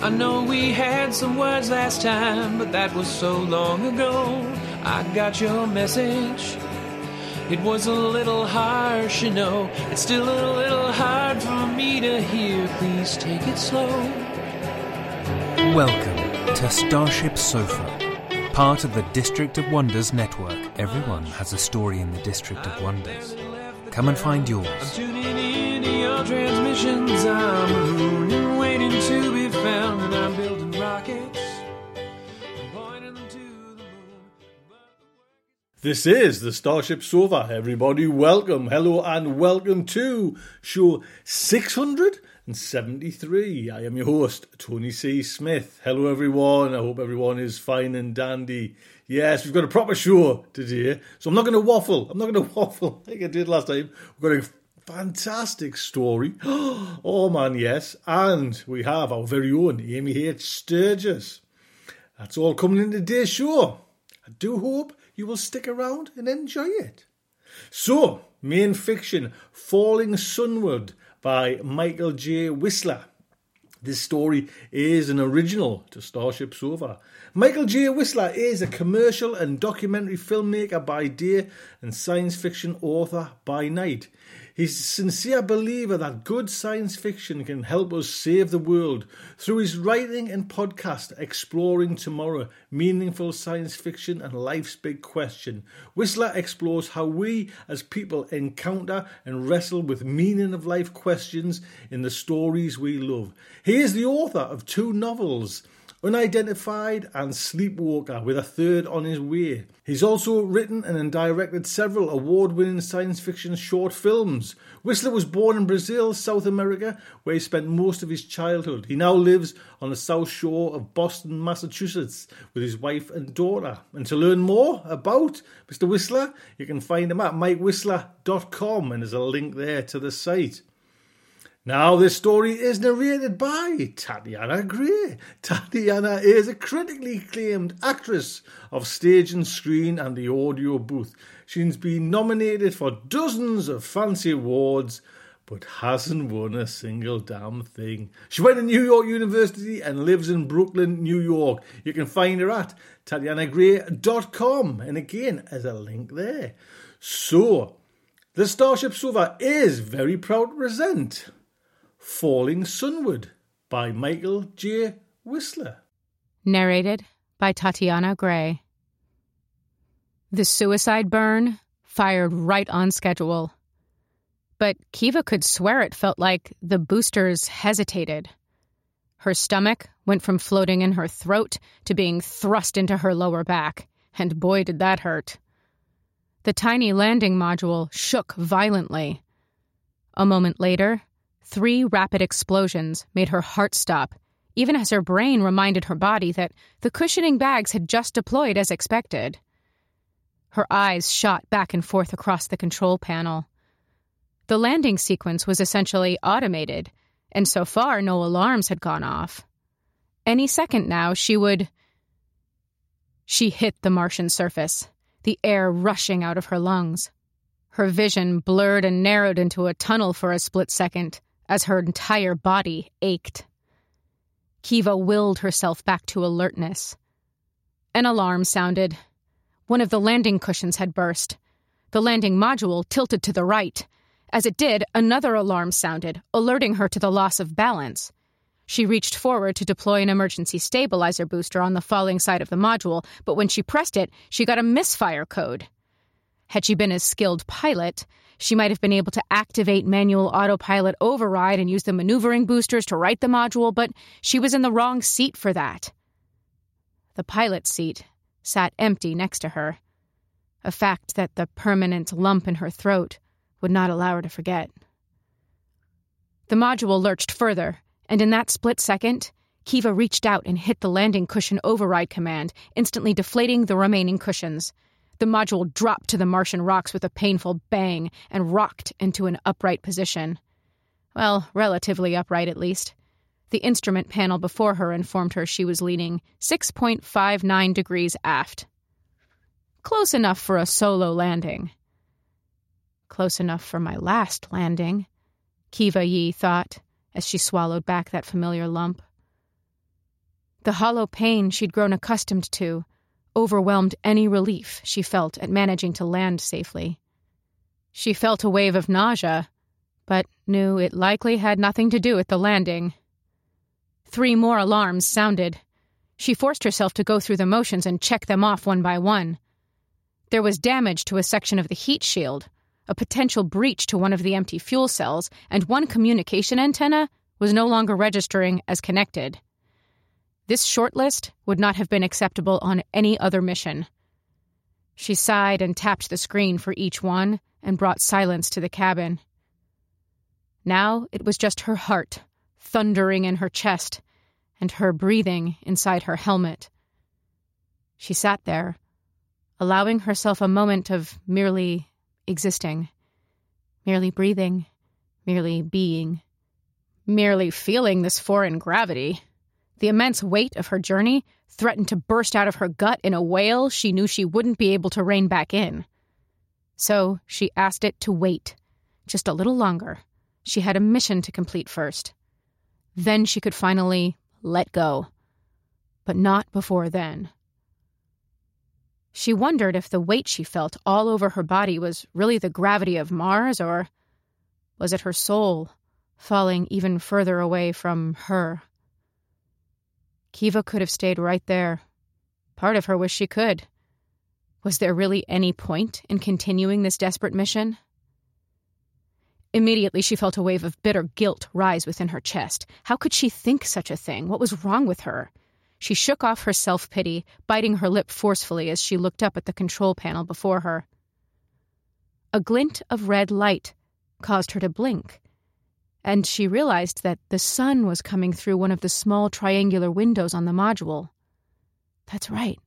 I know we had some words last time, but that was so long ago. I got your message. It was a little harsh, you know. It's still a little hard for me to hear. Please take it slow. Welcome to Starship Sofa, part of the District of Wonders network. Everyone has a story in the District of Wonders. Come and find I'm yours. tuning in to your transmissions. I'm waiting to be found, I'm building rockets. This is the Starship Sofa, Everybody, welcome, hello, and welcome to show 673. I am your host, Tony C. Smith. Hello, everyone. I hope everyone is fine and dandy. Yes, we've got a proper show today, so I'm not going to waffle. I'm not going to waffle like I did last time. We've got a fantastic story. Oh, man, yes. And we have our very own Amy H. Sturgis. That's all coming in today's show. I do hope you will stick around and enjoy it. So, main fiction Falling Sunward by Michael J. Whistler. This story is an original to Starship Sofa. Michael J. Whistler is a commercial and documentary filmmaker by day and science fiction author by night. He's a sincere believer that good science fiction can help us save the world. Through his writing and podcast, Exploring Tomorrow, Meaningful Science Fiction and Life's Big Question, Whistler explores how we as people encounter and wrestle with meaning of life questions in the stories we love. He is the author of two novels. Unidentified and Sleepwalker, with a third on his way. He's also written and directed several award winning science fiction short films. Whistler was born in Brazil, South America, where he spent most of his childhood. He now lives on the south shore of Boston, Massachusetts, with his wife and daughter. And to learn more about Mr. Whistler, you can find him at mikewhistler.com, and there's a link there to the site. Now, this story is narrated by Tatiana Gray. Tatiana is a critically acclaimed actress of stage and screen and the audio booth. She's been nominated for dozens of fancy awards, but hasn't won a single damn thing. She went to New York University and lives in Brooklyn, New York. You can find her at tatianagray.com, and again, there's a link there. So, the Starship Sofa is very proud to present Falling Sunward by Michael J. Whistler. Narrated by Tatiana Gray. The suicide burn fired right on schedule. But Kiva could swear it felt like the boosters hesitated. Her stomach went from floating in her throat to being thrust into her lower back, and boy, did that hurt. The tiny landing module shook violently. A moment later, three rapid explosions made her heart stop, even as her brain reminded her body that the cushioning bags had just deployed as expected. Her eyes shot back and forth across the control panel. The landing sequence was essentially automated, and so far no alarms had gone off. Any second now, she would. She hit the Martian surface, the air rushing out of her lungs. Her vision blurred and narrowed into a tunnel for a split second as her entire body ached. Kiva willed herself back to alertness. An alarm sounded. One of the landing cushions had burst. The landing module tilted to the right. As it did, another alarm sounded, alerting her to the loss of balance. She reached forward to deploy an emergency stabilizer booster on the falling side of the module, but when she pressed it, she got a misfire code. Had she been a skilled pilot, she might have been able to activate manual autopilot override and use the maneuvering boosters to right the module, but she was in the wrong seat for that. The pilot's seat sat empty next to her, a fact that the permanent lump in her throat would not allow her to forget. The module lurched further, and in that split second, Kiva reached out and hit the landing cushion override command, instantly deflating the remaining cushions. The module dropped to the Martian rocks with a painful bang and rocked into an upright position. Well, relatively upright at least. The instrument panel before her informed her she was leaning 6.59 degrees aft. Close enough for a solo landing. Close enough for my last landing, Kiva Yi thought as she swallowed back that familiar lump. The hollow pain she'd grown accustomed to overwhelmed any relief she felt at managing to land safely. She felt a wave of nausea, but knew it likely had nothing to do with the landing. Three more alarms sounded. She forced herself to go through the motions and check them off one by one. There was damage to a section of the heat shield, a potential breach to one of the empty fuel cells, and one communication antenna was no longer registering as connected. This shortlist would not have been acceptable on any other mission. She sighed and tapped the screen for each one and brought silence to the cabin. Now it was just her heart thundering in her chest and her breathing inside her helmet. She sat there, allowing herself a moment of merely existing, merely breathing, merely being, merely feeling this foreign gravity. The immense weight of her journey threatened to burst out of her gut in a wail she knew she wouldn't be able to rein back in. So she asked it to wait, just a little longer. She had a mission to complete first. Then she could finally let go. But not before then. She wondered if the weight she felt all over her body was really the gravity of Mars, or was it her soul falling even further away from her? Kiva could have stayed right there. Part of her wished she could. Was there really any point in continuing this desperate mission? Immediately, she felt a wave of bitter guilt rise within her chest. How could she think such a thing? What was wrong with her? She shook off her self pity, biting her lip forcefully as she looked up at the control panel before her. A glint of red light caused her to blink, and she realized that the sun was coming through one of the small triangular windows on the module. That's right,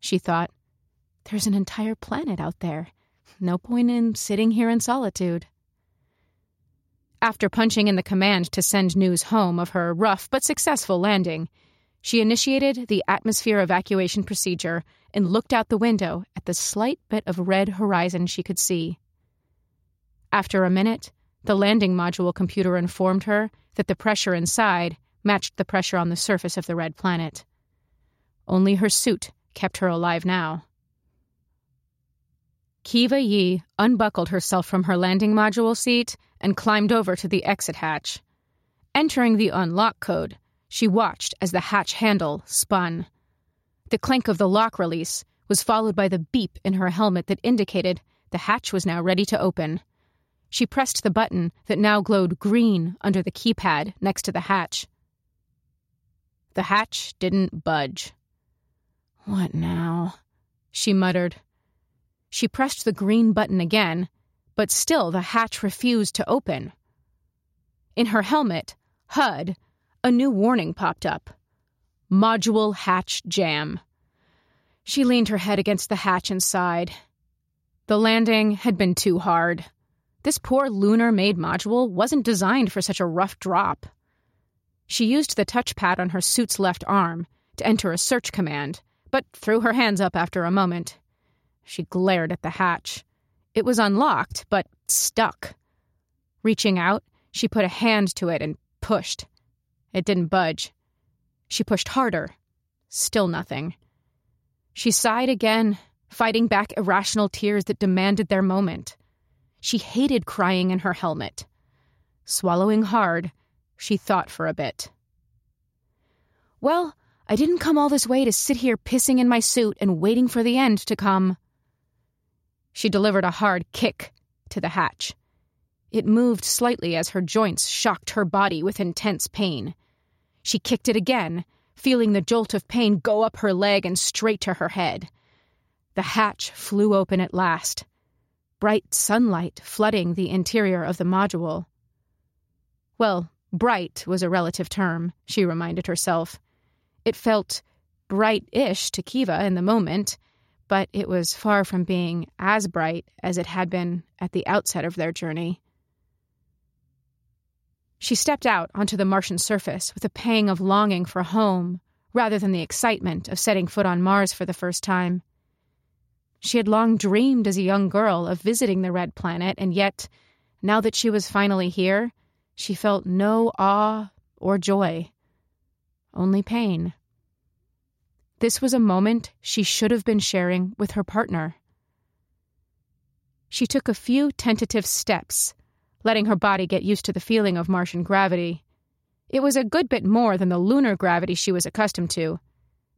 she thought. There's an entire planet out there. No point in sitting here in solitude. After punching in the command to send news home of her rough but successful landing, she initiated the atmosphere evacuation procedure and looked out the window at the slight bit of red horizon she could see. After a minute, the landing module computer informed her that the pressure inside matched the pressure on the surface of the red planet. Only her suit kept her alive now. Kiva Yi unbuckled herself from her landing module seat and climbed over to the exit hatch. Entering the unlock code, she watched as the hatch handle spun. The clank of the lock release was followed by the beep in her helmet that indicated the hatch was now ready to open. She pressed the button that now glowed green under the keypad next to the hatch. The hatch didn't budge. What now? She muttered. She pressed the green button again, but still the hatch refused to open. In her helmet, HUD, a new warning popped up Module Hatch Jam. She leaned her head against the hatch and sighed. The landing had been too hard. This poor lunar made module wasn't designed for such a rough drop. She used the touchpad on her suit's left arm to enter a search command, but threw her hands up after a moment. She glared at the hatch. It was unlocked, but stuck. Reaching out, she put a hand to it and pushed. It didn't budge. She pushed harder. Still nothing. She sighed again, fighting back irrational tears that demanded their moment. She hated crying in her helmet. Swallowing hard, she thought for a bit. Well, I didn't come all this way to sit here pissing in my suit and waiting for the end to come. She delivered a hard kick to the hatch. It moved slightly as her joints shocked her body with intense pain. She kicked it again, feeling the jolt of pain go up her leg and straight to her head. The hatch flew open at last, bright sunlight flooding the interior of the module. Well, bright was a relative term, she reminded herself. It felt bright ish to Kiva in the moment, but it was far from being as bright as it had been at the outset of their journey. She stepped out onto the Martian surface with a pang of longing for home rather than the excitement of setting foot on Mars for the first time. She had long dreamed as a young girl of visiting the red planet, and yet, now that she was finally here, she felt no awe or joy, only pain. This was a moment she should have been sharing with her partner. She took a few tentative steps letting her body get used to the feeling of Martian gravity. It was a good bit more than the lunar gravity she was accustomed to.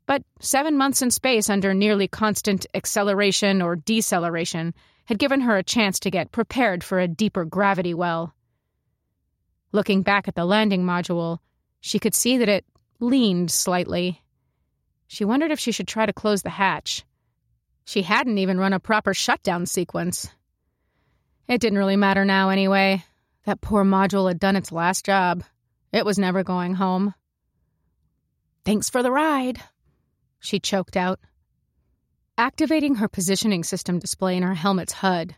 But seven months in space under nearly constant acceleration or deceleration had given her a chance to get prepared for a deeper gravity well. Looking back at the landing module, she could see that it leaned slightly. She wondered if she should try to close the hatch. She hadn't even run a proper shutdown sequence. It didn't really matter now, anyway. That poor module had done its last job. It was never going home. Thanks for the ride, she choked out. Activating her positioning system display in her helmet's HUD,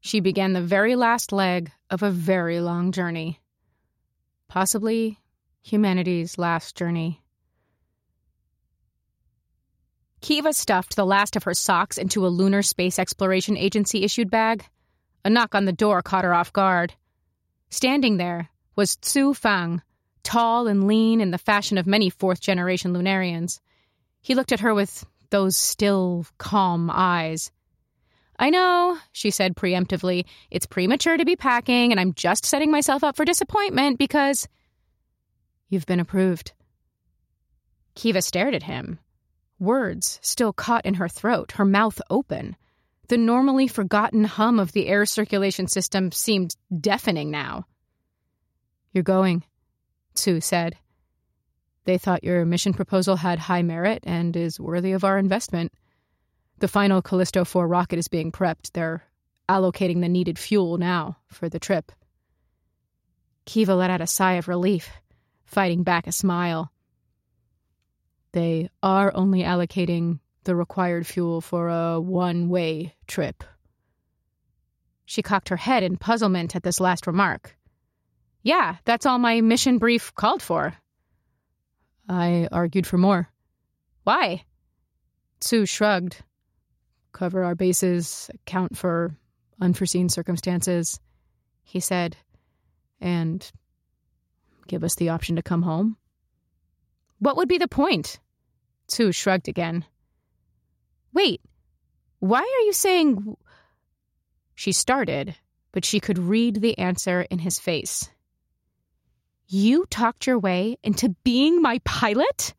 she began the very last leg of a very long journey. Possibly humanity's last journey. Kiva stuffed the last of her socks into a Lunar Space Exploration Agency issued bag. A knock on the door caught her off guard. Standing there was Tsu Fang, tall and lean in the fashion of many fourth generation Lunarians. He looked at her with those still, calm eyes. I know, she said preemptively. It's premature to be packing, and I'm just setting myself up for disappointment because. You've been approved. Kiva stared at him, words still caught in her throat, her mouth open. The normally forgotten hum of the air circulation system seemed deafening now. You're going, Tsu said. They thought your mission proposal had high merit and is worthy of our investment. The final Callisto 4 rocket is being prepped. They're allocating the needed fuel now for the trip. Kiva let out a sigh of relief, fighting back a smile. They are only allocating the required fuel for a one way trip. She cocked her head in puzzlement at this last remark. Yeah, that's all my mission brief called for. I argued for more. Why? Tsu shrugged. Cover our bases, account for unforeseen circumstances, he said, and give us the option to come home. What would be the point? Tsu shrugged again. Wait, why are you saying. She started, but she could read the answer in his face. You talked your way into being my pilot?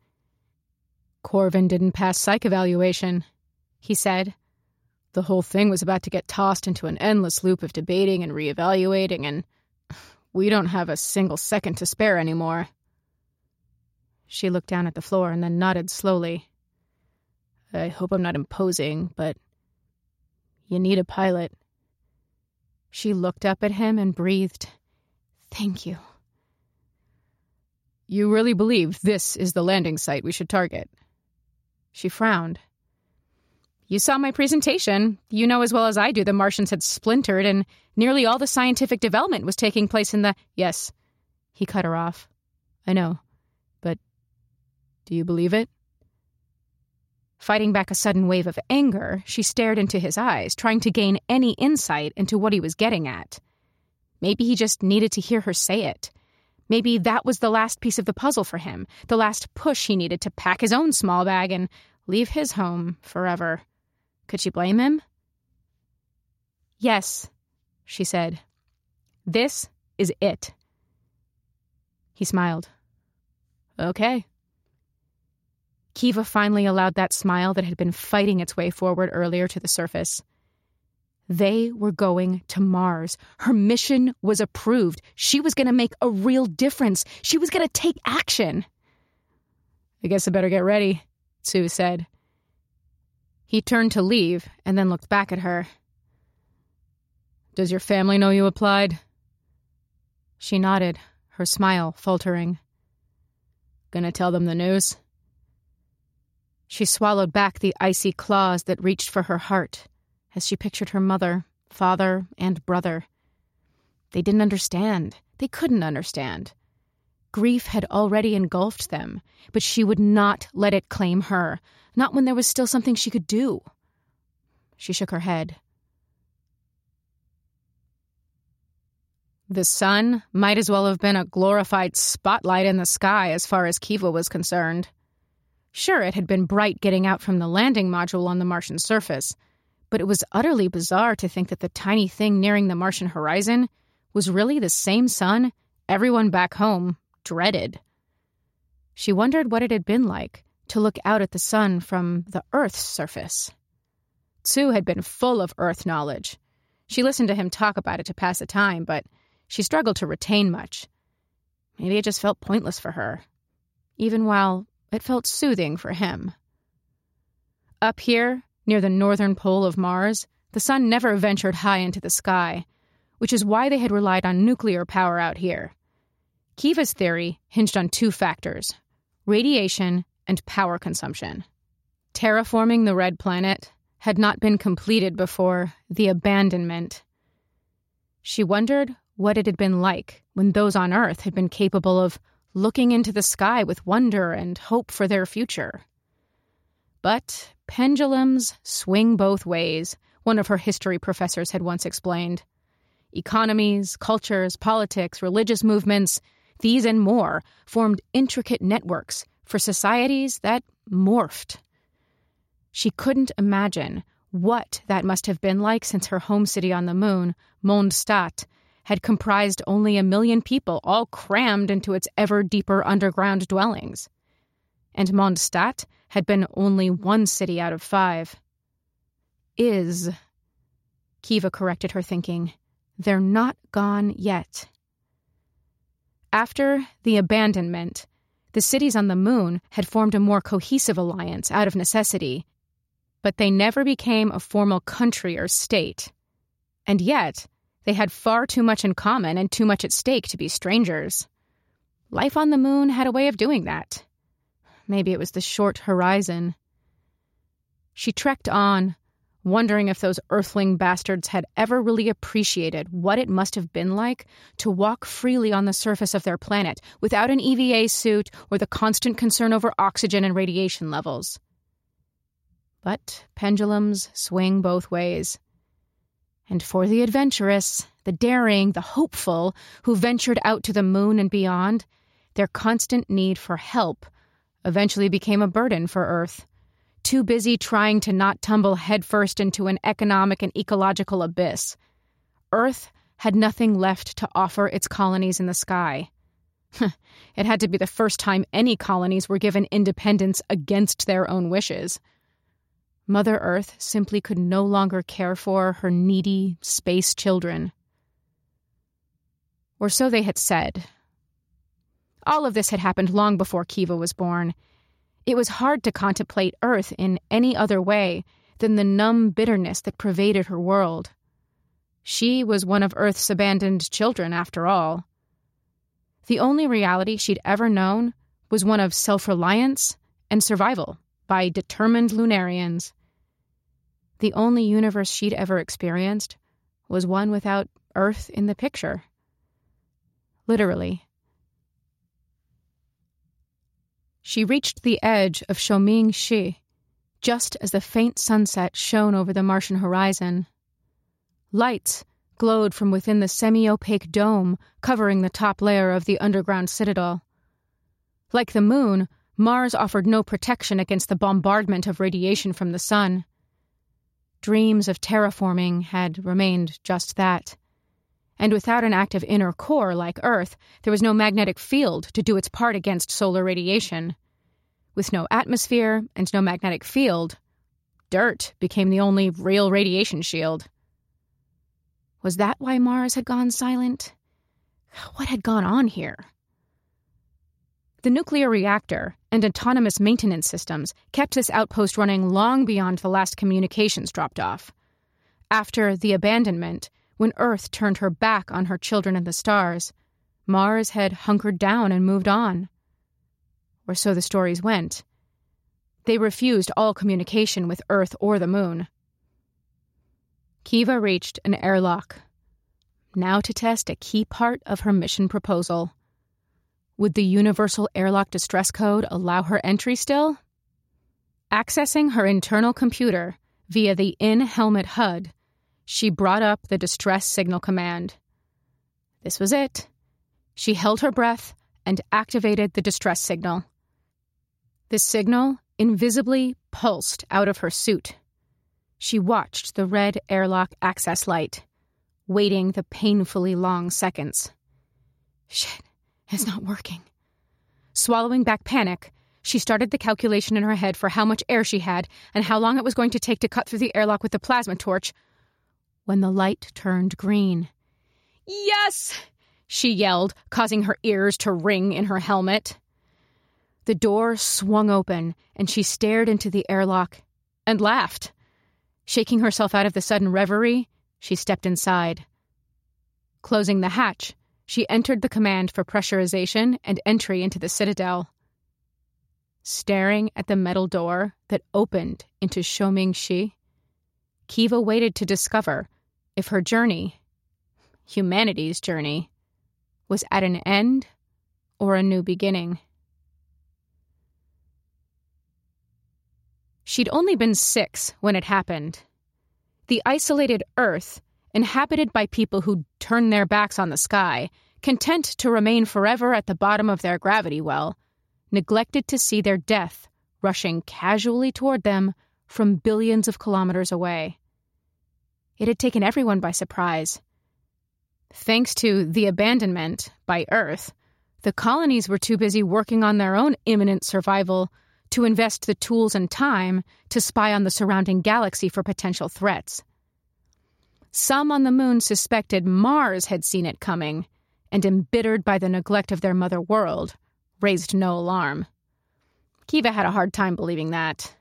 Corvin didn't pass psych evaluation, he said. The whole thing was about to get tossed into an endless loop of debating and reevaluating, and we don't have a single second to spare anymore. She looked down at the floor and then nodded slowly. I hope I'm not imposing, but you need a pilot. She looked up at him and breathed, Thank you. You really believe this is the landing site we should target? She frowned. You saw my presentation. You know as well as I do the Martians had splintered and nearly all the scientific development was taking place in the. Yes. He cut her off. I know. But do you believe it? Fighting back a sudden wave of anger, she stared into his eyes, trying to gain any insight into what he was getting at. Maybe he just needed to hear her say it. Maybe that was the last piece of the puzzle for him, the last push he needed to pack his own small bag and leave his home forever. Could she blame him? Yes, she said. This is it. He smiled. Okay. Kiva finally allowed that smile that had been fighting its way forward earlier to the surface. They were going to Mars. Her mission was approved. She was going to make a real difference. She was going to take action. I guess I better get ready, Tsu said. He turned to leave and then looked back at her. Does your family know you applied? She nodded, her smile faltering. Gonna tell them the news? She swallowed back the icy claws that reached for her heart as she pictured her mother, father, and brother. They didn't understand. They couldn't understand. Grief had already engulfed them, but she would not let it claim her, not when there was still something she could do. She shook her head. The sun might as well have been a glorified spotlight in the sky as far as Kiva was concerned. Sure, it had been bright getting out from the landing module on the Martian surface, but it was utterly bizarre to think that the tiny thing nearing the Martian horizon was really the same sun everyone back home dreaded. She wondered what it had been like to look out at the sun from the Earth's surface. Tsu had been full of Earth knowledge. She listened to him talk about it to pass the time, but she struggled to retain much. Maybe it just felt pointless for her, even while it felt soothing for him. Up here, Near the northern pole of Mars, the sun never ventured high into the sky, which is why they had relied on nuclear power out here. Kiva's theory hinged on two factors radiation and power consumption. Terraforming the red planet had not been completed before the abandonment. She wondered what it had been like when those on Earth had been capable of looking into the sky with wonder and hope for their future. But pendulums swing both ways, one of her history professors had once explained. Economies, cultures, politics, religious movements, these and more formed intricate networks for societies that morphed. She couldn't imagine what that must have been like since her home city on the moon, Mondstadt, had comprised only a million people, all crammed into its ever deeper underground dwellings. And Mondstadt had been only one city out of five. Is. Kiva corrected her thinking. They're not gone yet. After the abandonment, the cities on the moon had formed a more cohesive alliance out of necessity, but they never became a formal country or state. And yet, they had far too much in common and too much at stake to be strangers. Life on the moon had a way of doing that. Maybe it was the short horizon. She trekked on, wondering if those earthling bastards had ever really appreciated what it must have been like to walk freely on the surface of their planet without an EVA suit or the constant concern over oxygen and radiation levels. But pendulums swing both ways. And for the adventurous, the daring, the hopeful who ventured out to the moon and beyond, their constant need for help eventually became a burden for Earth. Too busy trying to not tumble headfirst into an economic and ecological abyss. Earth had nothing left to offer its colonies in the sky. it had to be the first time any colonies were given independence against their own wishes. Mother Earth simply could no longer care for her needy space children. Or so they had said, all of this had happened long before Kiva was born. It was hard to contemplate Earth in any other way than the numb bitterness that pervaded her world. She was one of Earth's abandoned children, after all. The only reality she'd ever known was one of self reliance and survival by determined Lunarians. The only universe she'd ever experienced was one without Earth in the picture. Literally. She reached the edge of Shoming Shi, just as the faint sunset shone over the Martian horizon. Lights glowed from within the semi opaque dome covering the top layer of the underground citadel. Like the moon, Mars offered no protection against the bombardment of radiation from the sun. Dreams of terraforming had remained just that. And without an active inner core like Earth, there was no magnetic field to do its part against solar radiation. With no atmosphere and no magnetic field, dirt became the only real radiation shield. Was that why Mars had gone silent? What had gone on here? The nuclear reactor and autonomous maintenance systems kept this outpost running long beyond the last communications dropped off. After the abandonment, when Earth turned her back on her children and the stars, Mars had hunkered down and moved on. Or so the stories went. They refused all communication with Earth or the Moon. Kiva reached an airlock, now to test a key part of her mission proposal. Would the Universal Airlock Distress Code allow her entry still? Accessing her internal computer via the in helmet HUD, she brought up the distress signal command. This was it. She held her breath and activated the distress signal. The signal invisibly pulsed out of her suit. She watched the red airlock access light, waiting the painfully long seconds. Shit, it's not working. Swallowing back panic, she started the calculation in her head for how much air she had and how long it was going to take to cut through the airlock with the plasma torch when the light turned green. Yes! she yelled, causing her ears to ring in her helmet. The door swung open, and she stared into the airlock and laughed. Shaking herself out of the sudden reverie, she stepped inside. Closing the hatch, she entered the command for pressurization and entry into the citadel. Staring at the metal door that opened into Shoming-Shi, Kiva waited to discover if her journey, humanity's journey, was at an end or a new beginning. She'd only been six when it happened. The isolated Earth, inhabited by people who'd turned their backs on the sky, content to remain forever at the bottom of their gravity well, neglected to see their death rushing casually toward them from billions of kilometers away. It had taken everyone by surprise. Thanks to the abandonment by Earth, the colonies were too busy working on their own imminent survival to invest the tools and time to spy on the surrounding galaxy for potential threats. Some on the moon suspected Mars had seen it coming, and embittered by the neglect of their mother world, raised no alarm. Kiva had a hard time believing that.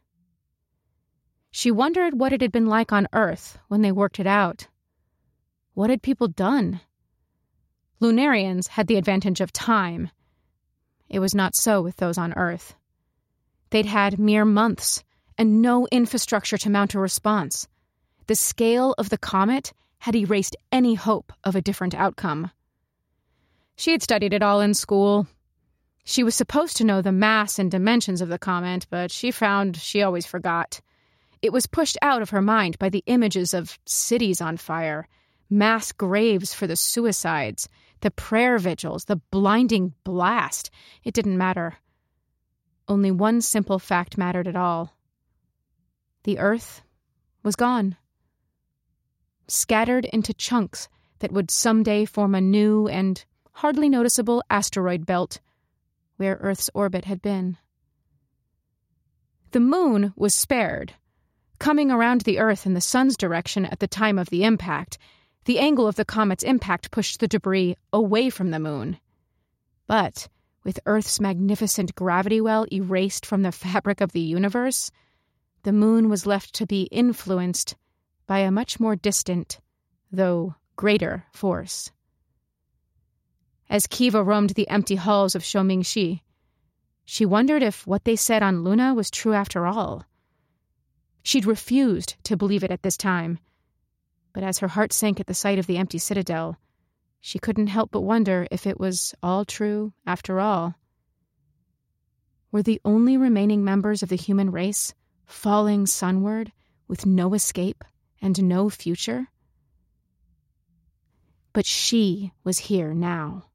She wondered what it had been like on Earth when they worked it out. What had people done? Lunarians had the advantage of time. It was not so with those on Earth. They'd had mere months and no infrastructure to mount a response. The scale of the comet had erased any hope of a different outcome. She had studied it all in school. She was supposed to know the mass and dimensions of the comet, but she found she always forgot. It was pushed out of her mind by the images of cities on fire, mass graves for the suicides, the prayer vigils, the blinding blast. It didn't matter. Only one simple fact mattered at all the Earth was gone. Scattered into chunks that would someday form a new and hardly noticeable asteroid belt where Earth's orbit had been. The moon was spared. Coming around the Earth in the sun's direction at the time of the impact, the angle of the comet's impact pushed the debris away from the moon. But with Earth's magnificent gravity well erased from the fabric of the universe, the moon was left to be influenced by a much more distant, though greater, force. As Kiva roamed the empty halls of Shoming-Shi, she wondered if what they said on Luna was true after all. She'd refused to believe it at this time, but as her heart sank at the sight of the empty citadel, she couldn't help but wonder if it was all true after all. Were the only remaining members of the human race falling sunward with no escape and no future? But she was here now.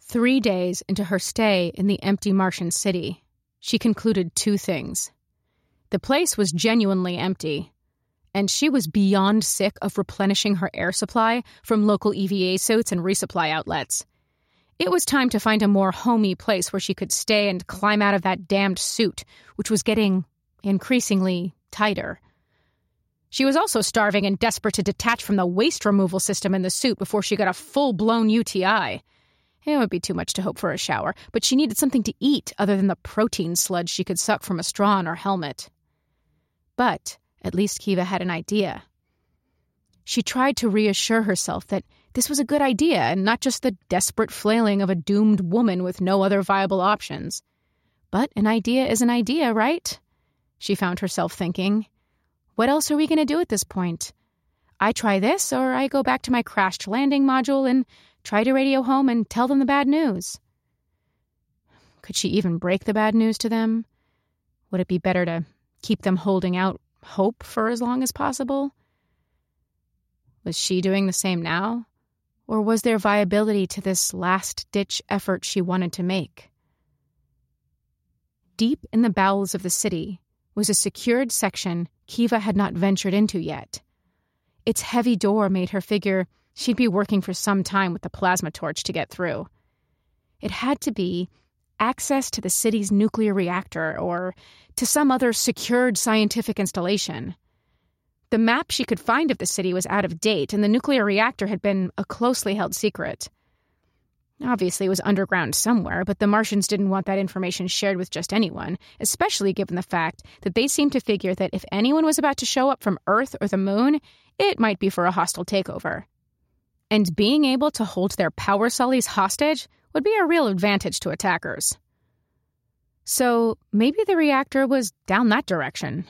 Three days into her stay in the empty Martian city, she concluded two things. The place was genuinely empty, and she was beyond sick of replenishing her air supply from local EVA suits and resupply outlets. It was time to find a more homey place where she could stay and climb out of that damned suit, which was getting increasingly tighter. She was also starving and desperate to detach from the waste removal system in the suit before she got a full blown UTI. Eh, it would be too much to hope for a shower, but she needed something to eat other than the protein sludge she could suck from a straw in her helmet. But at least Kiva had an idea. She tried to reassure herself that this was a good idea and not just the desperate flailing of a doomed woman with no other viable options. But an idea is an idea, right? She found herself thinking. What else are we going to do at this point? I try this, or I go back to my crashed landing module and try to radio home and tell them the bad news. Could she even break the bad news to them? Would it be better to keep them holding out hope for as long as possible? Was she doing the same now? Or was there viability to this last ditch effort she wanted to make? Deep in the bowels of the city was a secured section Kiva had not ventured into yet. Its heavy door made her figure she'd be working for some time with the plasma torch to get through. It had to be access to the city's nuclear reactor or to some other secured scientific installation. The map she could find of the city was out of date, and the nuclear reactor had been a closely held secret. Obviously, it was underground somewhere, but the Martians didn't want that information shared with just anyone, especially given the fact that they seemed to figure that if anyone was about to show up from Earth or the Moon, it might be for a hostile takeover. And being able to hold their power sullies hostage would be a real advantage to attackers. So maybe the reactor was down that direction.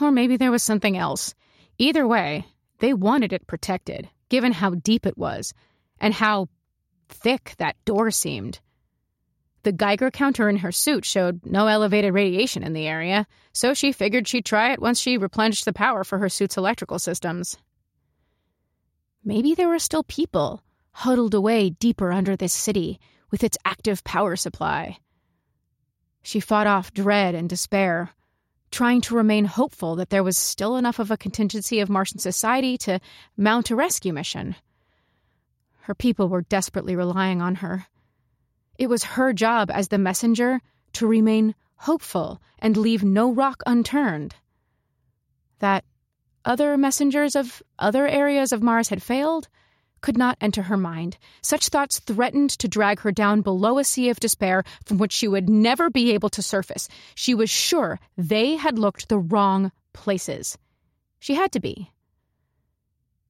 Or maybe there was something else. Either way, they wanted it protected, given how deep it was, and how thick that door seemed. The Geiger counter in her suit showed no elevated radiation in the area, so she figured she'd try it once she replenished the power for her suit's electrical systems. Maybe there were still people huddled away deeper under this city with its active power supply. She fought off dread and despair, trying to remain hopeful that there was still enough of a contingency of Martian society to mount a rescue mission. Her people were desperately relying on her. It was her job as the messenger to remain hopeful and leave no rock unturned. That other messengers of other areas of Mars had failed could not enter her mind. Such thoughts threatened to drag her down below a sea of despair from which she would never be able to surface. She was sure they had looked the wrong places. She had to be.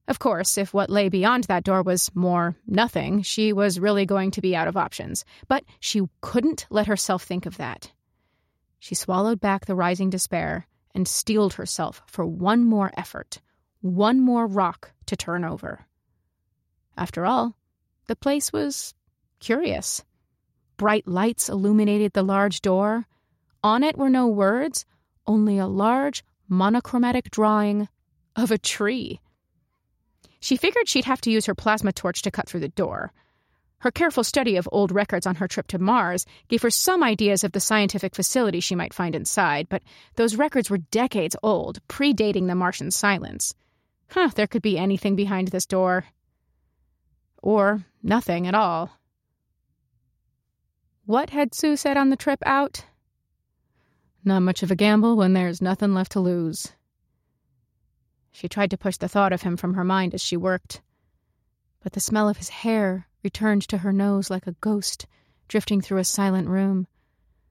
Of course, if what lay beyond that door was more nothing, she was really going to be out of options. But she couldn't let herself think of that. She swallowed back the rising despair and steeled herself for one more effort, one more rock to turn over. After all, the place was curious. Bright lights illuminated the large door. On it were no words, only a large monochromatic drawing of a tree. She figured she'd have to use her plasma torch to cut through the door. Her careful study of old records on her trip to Mars gave her some ideas of the scientific facility she might find inside, but those records were decades old, predating the Martian silence. Huh, there could be anything behind this door or nothing at all. What had Tsu said on the trip out? Not much of a gamble when there's nothing left to lose. She tried to push the thought of him from her mind as she worked, but the smell of his hair returned to her nose like a ghost drifting through a silent room,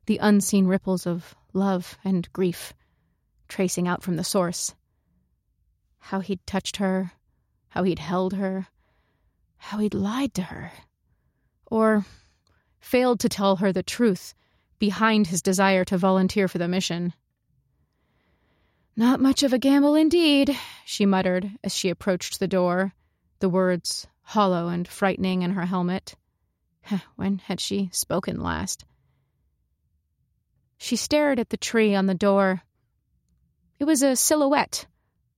the unseen ripples of love and grief tracing out from the source. How he'd touched her, how he'd held her, how he'd lied to her. Or failed to tell her the truth behind his desire to volunteer for the mission. Not much of a gamble indeed, she muttered as she approached the door, the words hollow and frightening in her helmet. When had she spoken last? She stared at the tree on the door. It was a silhouette,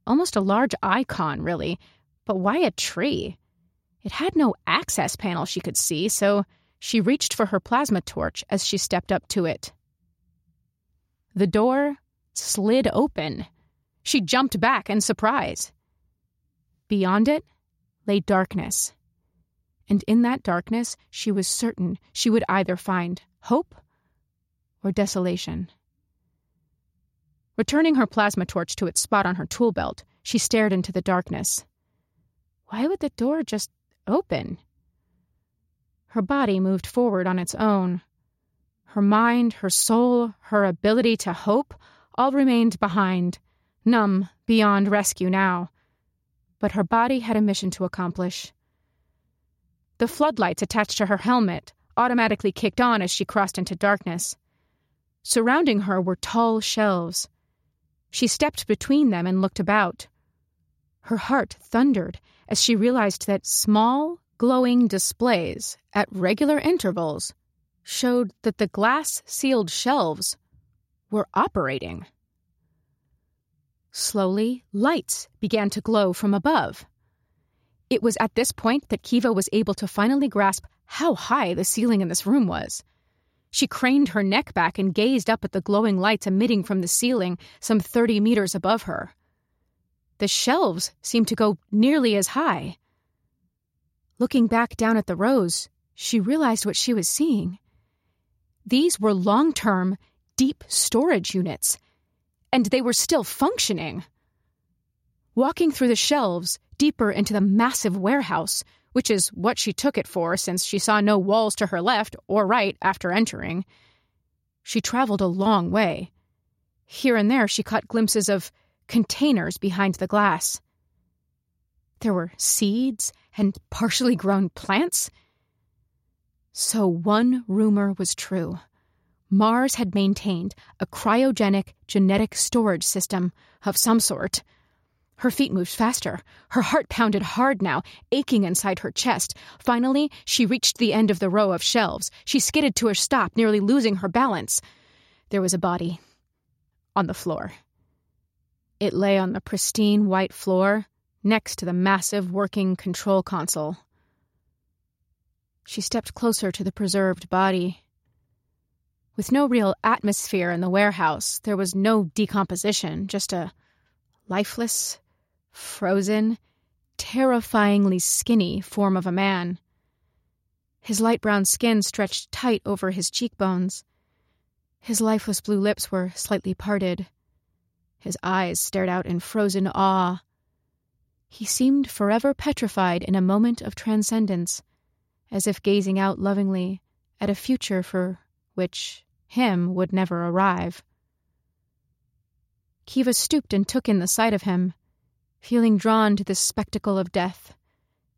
almost a large icon, really, but why a tree? It had no access panel she could see, so she reached for her plasma torch as she stepped up to it. The door slid open. She jumped back in surprise. Beyond it lay darkness. And in that darkness, she was certain she would either find hope or desolation. Returning her plasma torch to its spot on her tool belt, she stared into the darkness. Why would the door just open? Her body moved forward on its own. Her mind, her soul, her ability to hope all remained behind, numb beyond rescue now. But her body had a mission to accomplish. The floodlights attached to her helmet automatically kicked on as she crossed into darkness. Surrounding her were tall shelves. She stepped between them and looked about. Her heart thundered as she realized that small, glowing displays at regular intervals showed that the glass sealed shelves were operating. Slowly, lights began to glow from above. It was at this point that Kiva was able to finally grasp how high the ceiling in this room was. She craned her neck back and gazed up at the glowing lights emitting from the ceiling some 30 meters above her. The shelves seemed to go nearly as high. Looking back down at the rows, she realized what she was seeing. These were long term, deep storage units, and they were still functioning. Walking through the shelves, deeper into the massive warehouse, which is what she took it for since she saw no walls to her left or right after entering, she traveled a long way. Here and there, she caught glimpses of containers behind the glass. There were seeds and partially grown plants. So one rumor was true. Mars had maintained a cryogenic genetic storage system of some sort. Her feet moved faster. Her heart pounded hard now, aching inside her chest. Finally, she reached the end of the row of shelves. She skidded to a stop, nearly losing her balance. There was a body on the floor. It lay on the pristine white floor, next to the massive working control console. She stepped closer to the preserved body. With no real atmosphere in the warehouse, there was no decomposition, just a lifeless, frozen, terrifyingly skinny form of a man. His light brown skin stretched tight over his cheekbones. His lifeless blue lips were slightly parted. His eyes stared out in frozen awe he seemed forever petrified in a moment of transcendence, as if gazing out lovingly at a future for which him would never arrive. Kiva stooped and took in the sight of him, feeling drawn to this spectacle of death,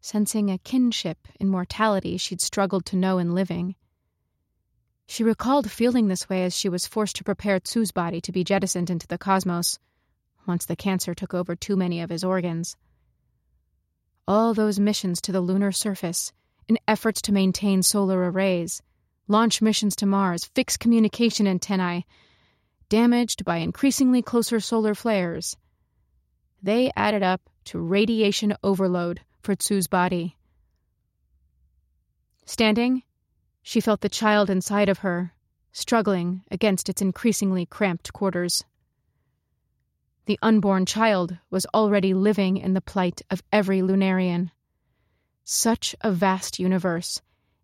sensing a kinship in mortality she'd struggled to know in living. She recalled feeling this way as she was forced to prepare Tsu's body to be jettisoned into the cosmos, once the cancer took over too many of his organs all those missions to the lunar surface in efforts to maintain solar arrays, launch missions to Mars, fix communication antennae, damaged by increasingly closer solar flares. They added up to radiation overload for Tsu's body. Standing, she felt the child inside of her, struggling against its increasingly cramped quarters. The unborn child was already living in the plight of every Lunarian. Such a vast universe,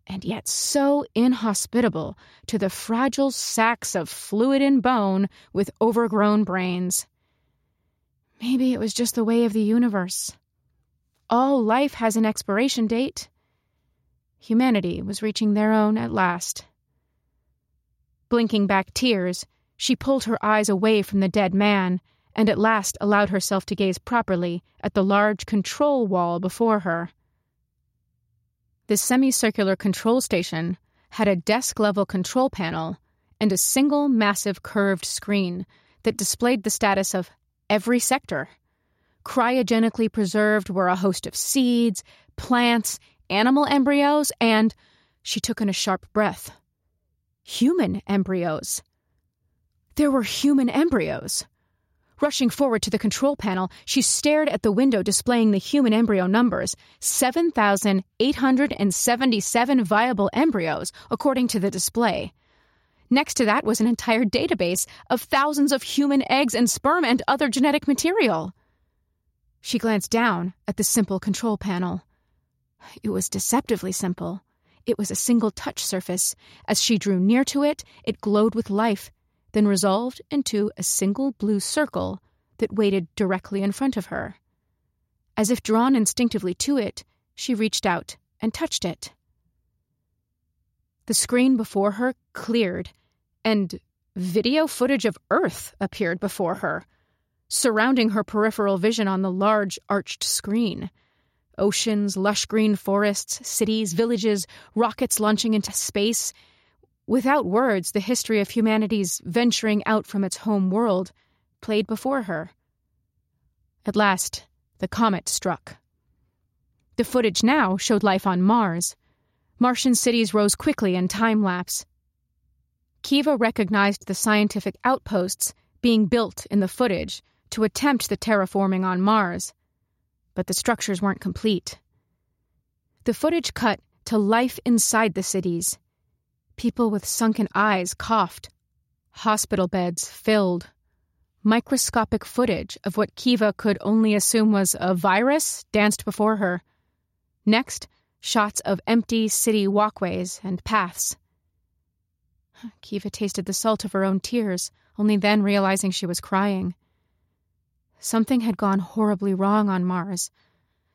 and yet so inhospitable to the fragile sacks of fluid and bone with overgrown brains. Maybe it was just the way of the universe. All life has an expiration date. Humanity was reaching their own at last. Blinking back tears, she pulled her eyes away from the dead man and at last allowed herself to gaze properly at the large control wall before her. This semicircular control station had a desk level control panel and a single massive curved screen that displayed the status of every sector. Cryogenically preserved were a host of seeds, plants, animal embryos, and she took in a sharp breath human embryos. There were human embryos. Rushing forward to the control panel, she stared at the window displaying the human embryo numbers 7,877 viable embryos, according to the display. Next to that was an entire database of thousands of human eggs and sperm and other genetic material. She glanced down at the simple control panel. It was deceptively simple. It was a single touch surface. As she drew near to it, it glowed with life, then resolved into a single blue circle that waited directly in front of her. As if drawn instinctively to it, she reached out and touched it. The screen before her cleared, and video footage of Earth appeared before her, surrounding her peripheral vision on the large arched screen. Oceans, lush green forests, cities, villages, rockets launching into space. Without words, the history of humanity's venturing out from its home world played before her. At last, the comet struck. The footage now showed life on Mars. Martian cities rose quickly in time lapse. Kiva recognized the scientific outposts being built in the footage to attempt the terraforming on Mars but the structures weren't complete. The footage cut to life inside the cities. People with sunken eyes coughed. Hospital beds filled. Microscopic footage of what Kiva could only assume was a virus danced before her. Next, shots of empty city walkways and paths. Kiva tasted the salt of her own tears, only then realizing she was crying. Something had gone horribly wrong on Mars.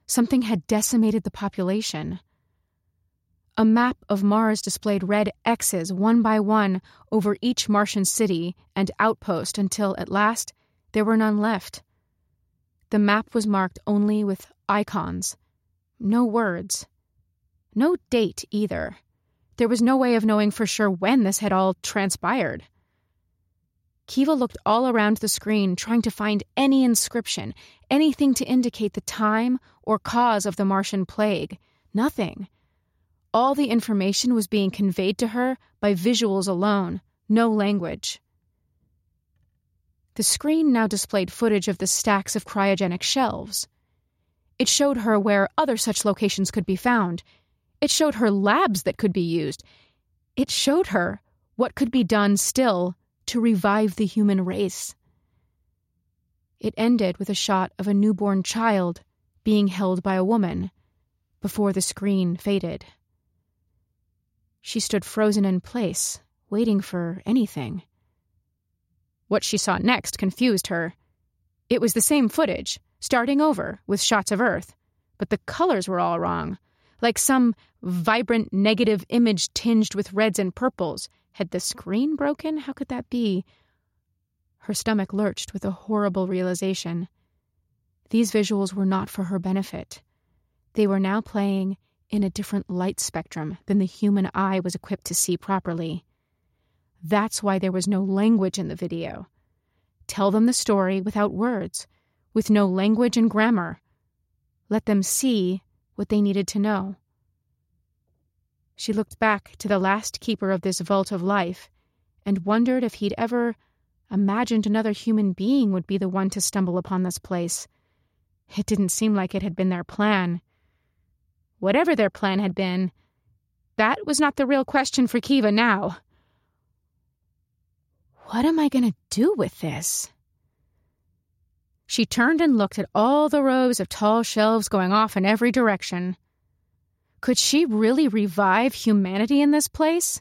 Something had decimated the population. A map of Mars displayed red X's one by one over each Martian city and outpost until, at last, there were none left. The map was marked only with icons, no words, no date either. There was no way of knowing for sure when this had all transpired. Kiva looked all around the screen, trying to find any inscription, anything to indicate the time or cause of the Martian plague. Nothing. All the information was being conveyed to her by visuals alone, no language. The screen now displayed footage of the stacks of cryogenic shelves. It showed her where other such locations could be found. It showed her labs that could be used. It showed her what could be done still to revive the human race. It ended with a shot of a newborn child being held by a woman before the screen faded. She stood frozen in place, waiting for anything. What she saw next confused her. It was the same footage, starting over with shots of Earth, but the colors were all wrong, like some vibrant negative image tinged with reds and purples had the screen broken? How could that be? Her stomach lurched with a horrible realization. These visuals were not for her benefit. They were now playing in a different light spectrum than the human eye was equipped to see properly. That's why there was no language in the video. Tell them the story without words, with no language and grammar. Let them see what they needed to know. She looked back to the last keeper of this vault of life and wondered if he'd ever imagined another human being would be the one to stumble upon this place. It didn't seem like it had been their plan. Whatever their plan had been, that was not the real question for Kiva now. What am I going to do with this? She turned and looked at all the rows of tall shelves going off in every direction. Could she really revive humanity in this place?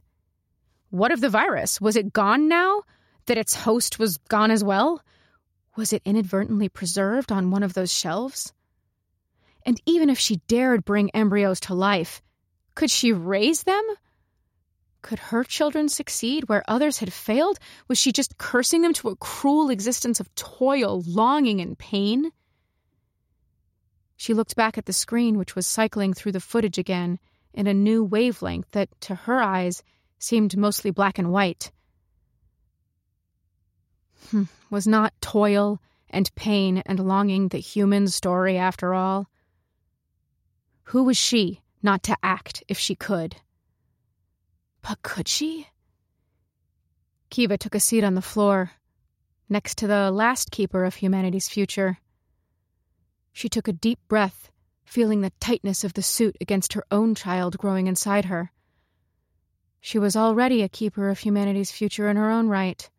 What of the virus? Was it gone now? That its host was gone as well? Was it inadvertently preserved on one of those shelves? And even if she dared bring embryos to life, could she raise them? Could her children succeed where others had failed? Was she just cursing them to a cruel existence of toil, longing, and pain? She looked back at the screen, which was cycling through the footage again in a new wavelength that, to her eyes, seemed mostly black and white. Hmm, was not toil and pain and longing the human story after all? Who was she not to act if she could? But could she? Kiva took a seat on the floor, next to the last keeper of humanity's future. She took a deep breath, feeling the tightness of the suit against her own child growing inside her. She was already a keeper of humanity's future in her own right.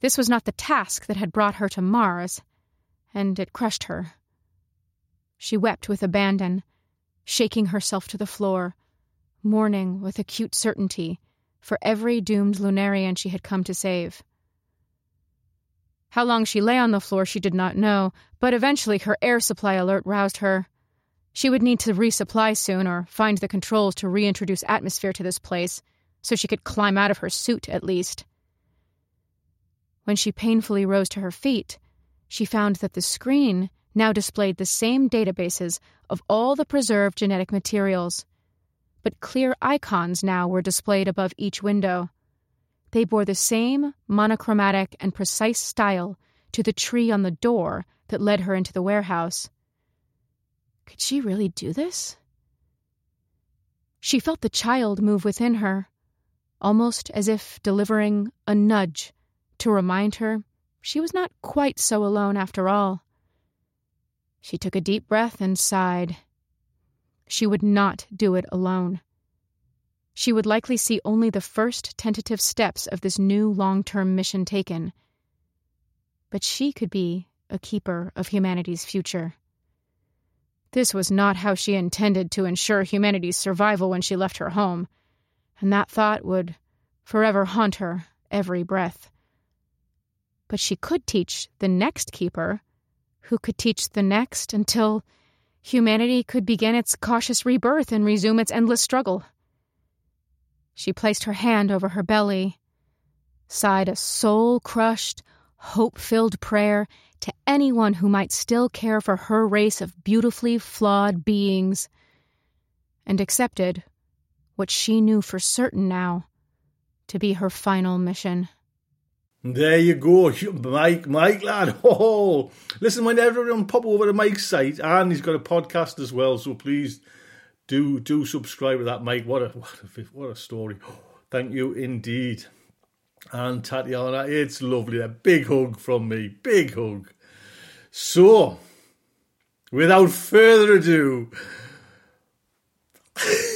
This was not the task that had brought her to Mars, and it crushed her. She wept with abandon, shaking herself to the floor, mourning with acute certainty for every doomed Lunarian she had come to save. How long she lay on the floor she did not know, but eventually her air supply alert roused her. She would need to resupply soon or find the controls to reintroduce atmosphere to this place, so she could climb out of her suit at least. When she painfully rose to her feet, she found that the screen now displayed the same databases of all the preserved genetic materials. But clear icons now were displayed above each window. They bore the same monochromatic and precise style to the tree on the door that led her into the warehouse. Could she really do this? She felt the child move within her, almost as if delivering a nudge to remind her she was not quite so alone after all. She took a deep breath and sighed. She would not do it alone. She would likely see only the first tentative steps of this new long term mission taken. But she could be a keeper of humanity's future. This was not how she intended to ensure humanity's survival when she left her home, and that thought would forever haunt her every breath. But she could teach the next keeper, who could teach the next until humanity could begin its cautious rebirth and resume its endless struggle. She placed her hand over her belly, sighed a soul crushed, hope filled prayer to anyone who might still care for her race of beautifully flawed beings, and accepted what she knew for certain now to be her final mission. There you go, Mike, Mike, lad. Oh, listen, when everyone pop over to Mike's site, and he's got a podcast as well. So please do do subscribe to that, Mike. What a what a what a story. Thank you indeed. And Tatiana, it's lovely. A big hug from me. Big hug. So, without further ado,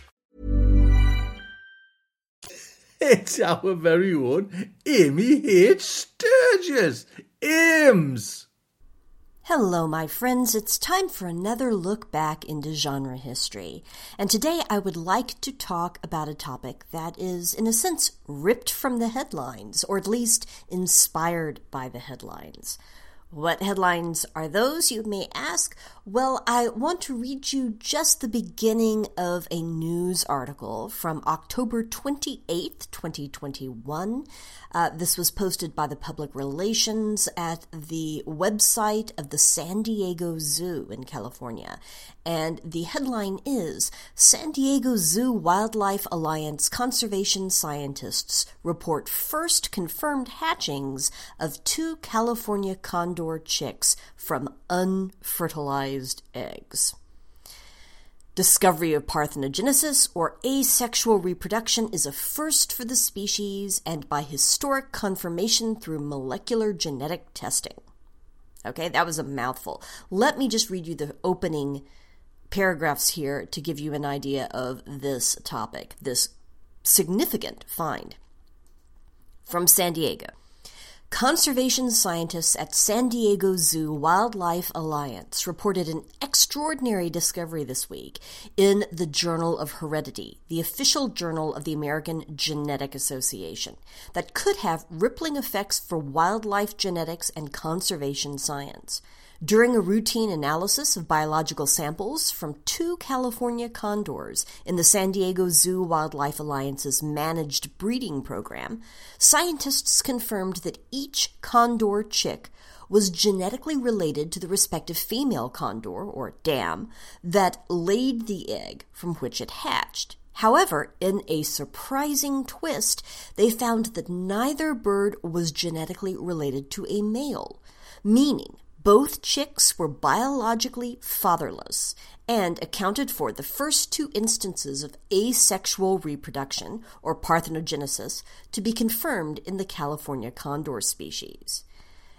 It's our very own Amy H. Sturgis. Ims! Hello, my friends. It's time for another look back into genre history. And today I would like to talk about a topic that is, in a sense, ripped from the headlines, or at least inspired by the headlines. What headlines are those, you may ask? Well, I want to read you just the beginning of a news article from October 28th, 2021. Uh, this was posted by the public relations at the website of the San Diego Zoo in California. And the headline is San Diego Zoo Wildlife Alliance conservation scientists report first confirmed hatchings of two California condor chicks from unfertilized eggs. Discovery of parthenogenesis or asexual reproduction is a first for the species and by historic confirmation through molecular genetic testing. Okay, that was a mouthful. Let me just read you the opening paragraphs here to give you an idea of this topic, this significant find. From San Diego. Conservation scientists at San Diego Zoo Wildlife Alliance reported an extraordinary discovery this week in the Journal of Heredity, the official journal of the American Genetic Association, that could have rippling effects for wildlife genetics and conservation science. During a routine analysis of biological samples from two California condors in the San Diego Zoo Wildlife Alliance's managed breeding program, scientists confirmed that each condor chick was genetically related to the respective female condor, or dam, that laid the egg from which it hatched. However, in a surprising twist, they found that neither bird was genetically related to a male, meaning both chicks were biologically fatherless and accounted for the first two instances of asexual reproduction, or parthenogenesis, to be confirmed in the California condor species.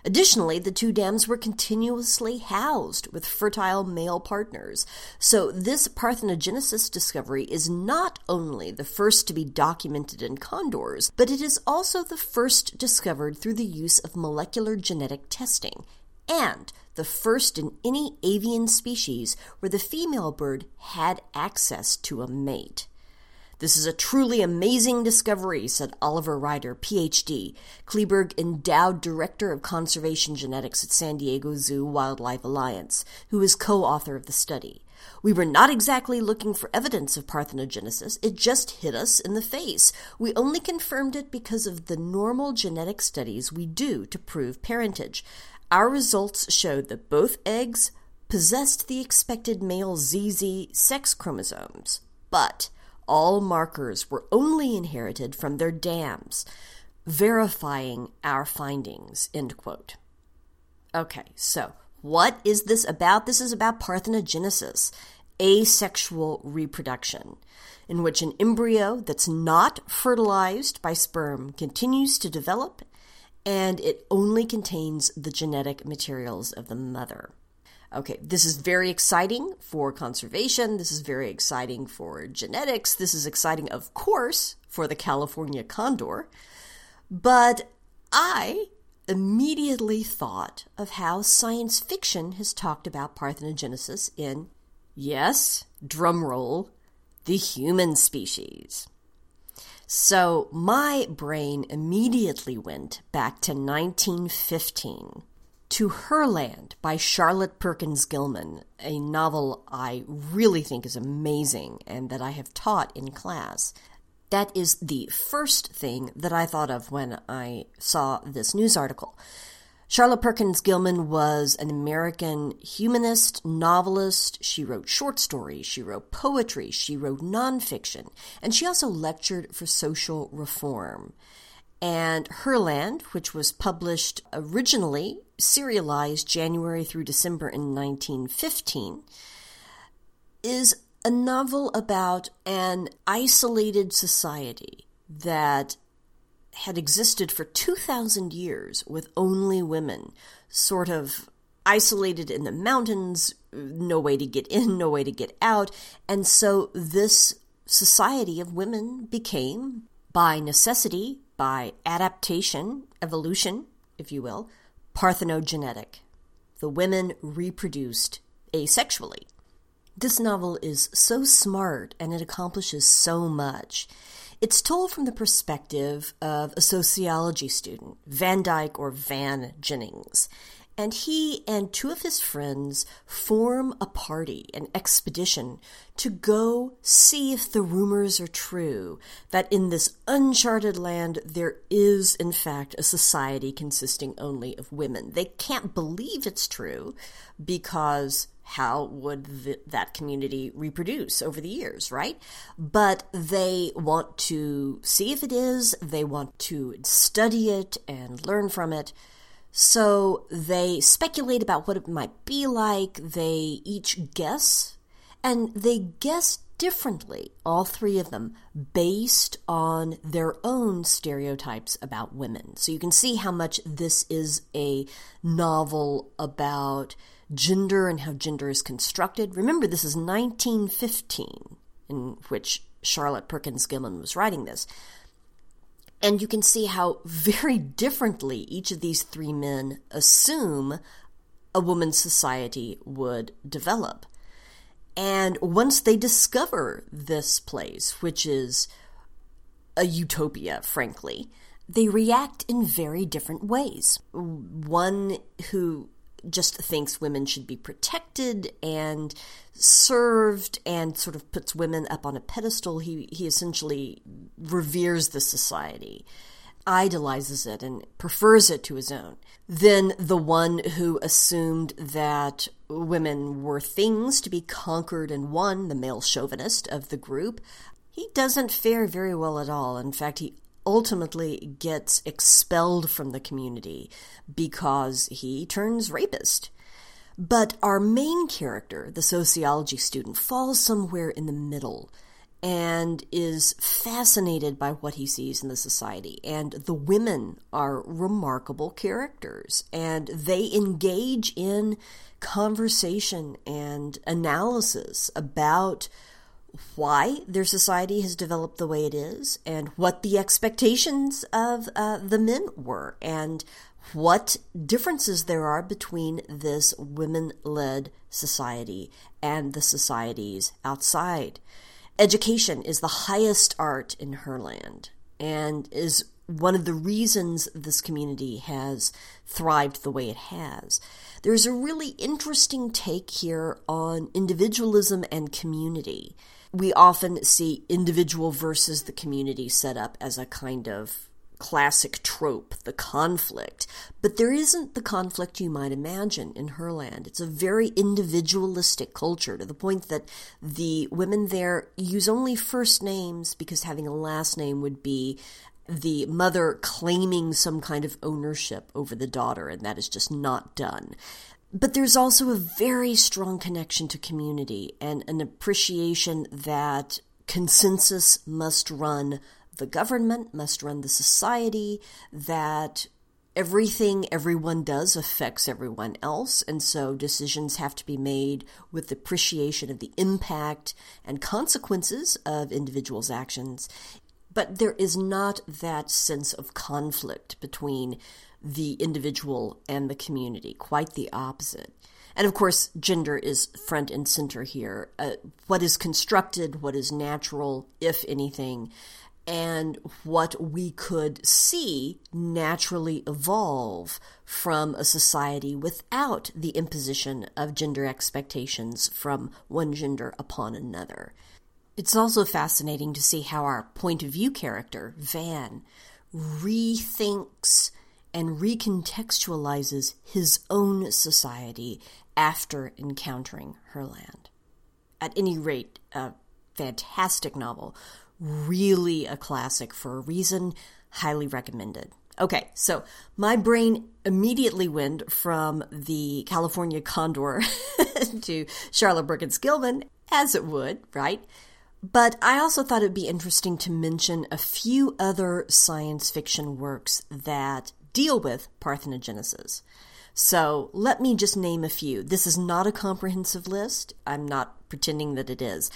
Additionally, the two dams were continuously housed with fertile male partners. So, this parthenogenesis discovery is not only the first to be documented in condors, but it is also the first discovered through the use of molecular genetic testing and the first in any avian species where the female bird had access to a mate. This is a truly amazing discovery, said Oliver Ryder, PhD, Kleberg Endowed Director of Conservation Genetics at San Diego Zoo Wildlife Alliance, who is co author of the study. We were not exactly looking for evidence of parthenogenesis, it just hit us in the face. We only confirmed it because of the normal genetic studies we do to prove parentage. Our results showed that both eggs possessed the expected male ZZ sex chromosomes, but all markers were only inherited from their dams, verifying our findings. End quote. Okay, so what is this about? This is about parthenogenesis, asexual reproduction, in which an embryo that's not fertilized by sperm continues to develop and it only contains the genetic materials of the mother. Okay, this is very exciting for conservation. This is very exciting for genetics. This is exciting, of course, for the California condor. But I immediately thought of how science fiction has talked about parthenogenesis in, yes, drumroll, the human species. So my brain immediately went back to 1915 to Herland by Charlotte Perkins Gilman, a novel I really think is amazing and that I have taught in class. That is the first thing that I thought of when I saw this news article. Charlotte Perkins Gilman was an American humanist, novelist. She wrote short stories, she wrote poetry, she wrote nonfiction, and she also lectured for social reform. And Herland, which was published originally, serialized January through December in 1915, is a novel about an isolated society that had existed for 2,000 years with only women, sort of isolated in the mountains, no way to get in, no way to get out. And so this society of women became, by necessity, by adaptation, evolution, if you will, parthenogenetic. The women reproduced asexually. This novel is so smart and it accomplishes so much. It's told from the perspective of a sociology student, Vandyck or Van Jennings. And he and two of his friends form a party, an expedition, to go see if the rumors are true that in this uncharted land there is, in fact, a society consisting only of women. They can't believe it's true because how would th- that community reproduce over the years, right? But they want to see if it is, they want to study it and learn from it. So they speculate about what it might be like, they each guess, and they guess differently, all three of them, based on their own stereotypes about women. So you can see how much this is a novel about gender and how gender is constructed. Remember, this is 1915, in which Charlotte Perkins Gilman was writing this. And you can see how very differently each of these three men assume a woman's society would develop. And once they discover this place, which is a utopia, frankly, they react in very different ways. One who just thinks women should be protected and served and sort of puts women up on a pedestal. He, he essentially reveres the society, idolizes it, and prefers it to his own. Then the one who assumed that women were things to be conquered and won, the male chauvinist of the group, he doesn't fare very well at all. In fact, he ultimately gets expelled from the community because he turns rapist. But our main character, the sociology student, falls somewhere in the middle and is fascinated by what he sees in the society. And the women are remarkable characters, and they engage in conversation and analysis about why their society has developed the way it is and what the expectations of uh, the men were and what differences there are between this women led society and the societies outside. Education is the highest art in Herland and is one of the reasons this community has thrived the way it has. There's a really interesting take here on individualism and community we often see individual versus the community set up as a kind of classic trope, the conflict. But there isn't the conflict you might imagine in Herland. It's a very individualistic culture to the point that the women there use only first names because having a last name would be the mother claiming some kind of ownership over the daughter, and that is just not done. But there's also a very strong connection to community and an appreciation that consensus must run the government, must run the society, that everything everyone does affects everyone else, and so decisions have to be made with appreciation of the impact and consequences of individuals' actions. But there is not that sense of conflict between the individual and the community, quite the opposite. And of course, gender is front and center here. Uh, what is constructed, what is natural, if anything, and what we could see naturally evolve from a society without the imposition of gender expectations from one gender upon another. It's also fascinating to see how our point of view character, Van, rethinks and recontextualizes his own society after encountering Herland. At any rate, a fantastic novel, really a classic for a reason, highly recommended. Okay, so my brain immediately went from the California Condor to Charlotte Perkins Gilman, as it would, right? But I also thought it'd be interesting to mention a few other science fiction works that deal with parthenogenesis. So let me just name a few. This is not a comprehensive list. I'm not pretending that it is.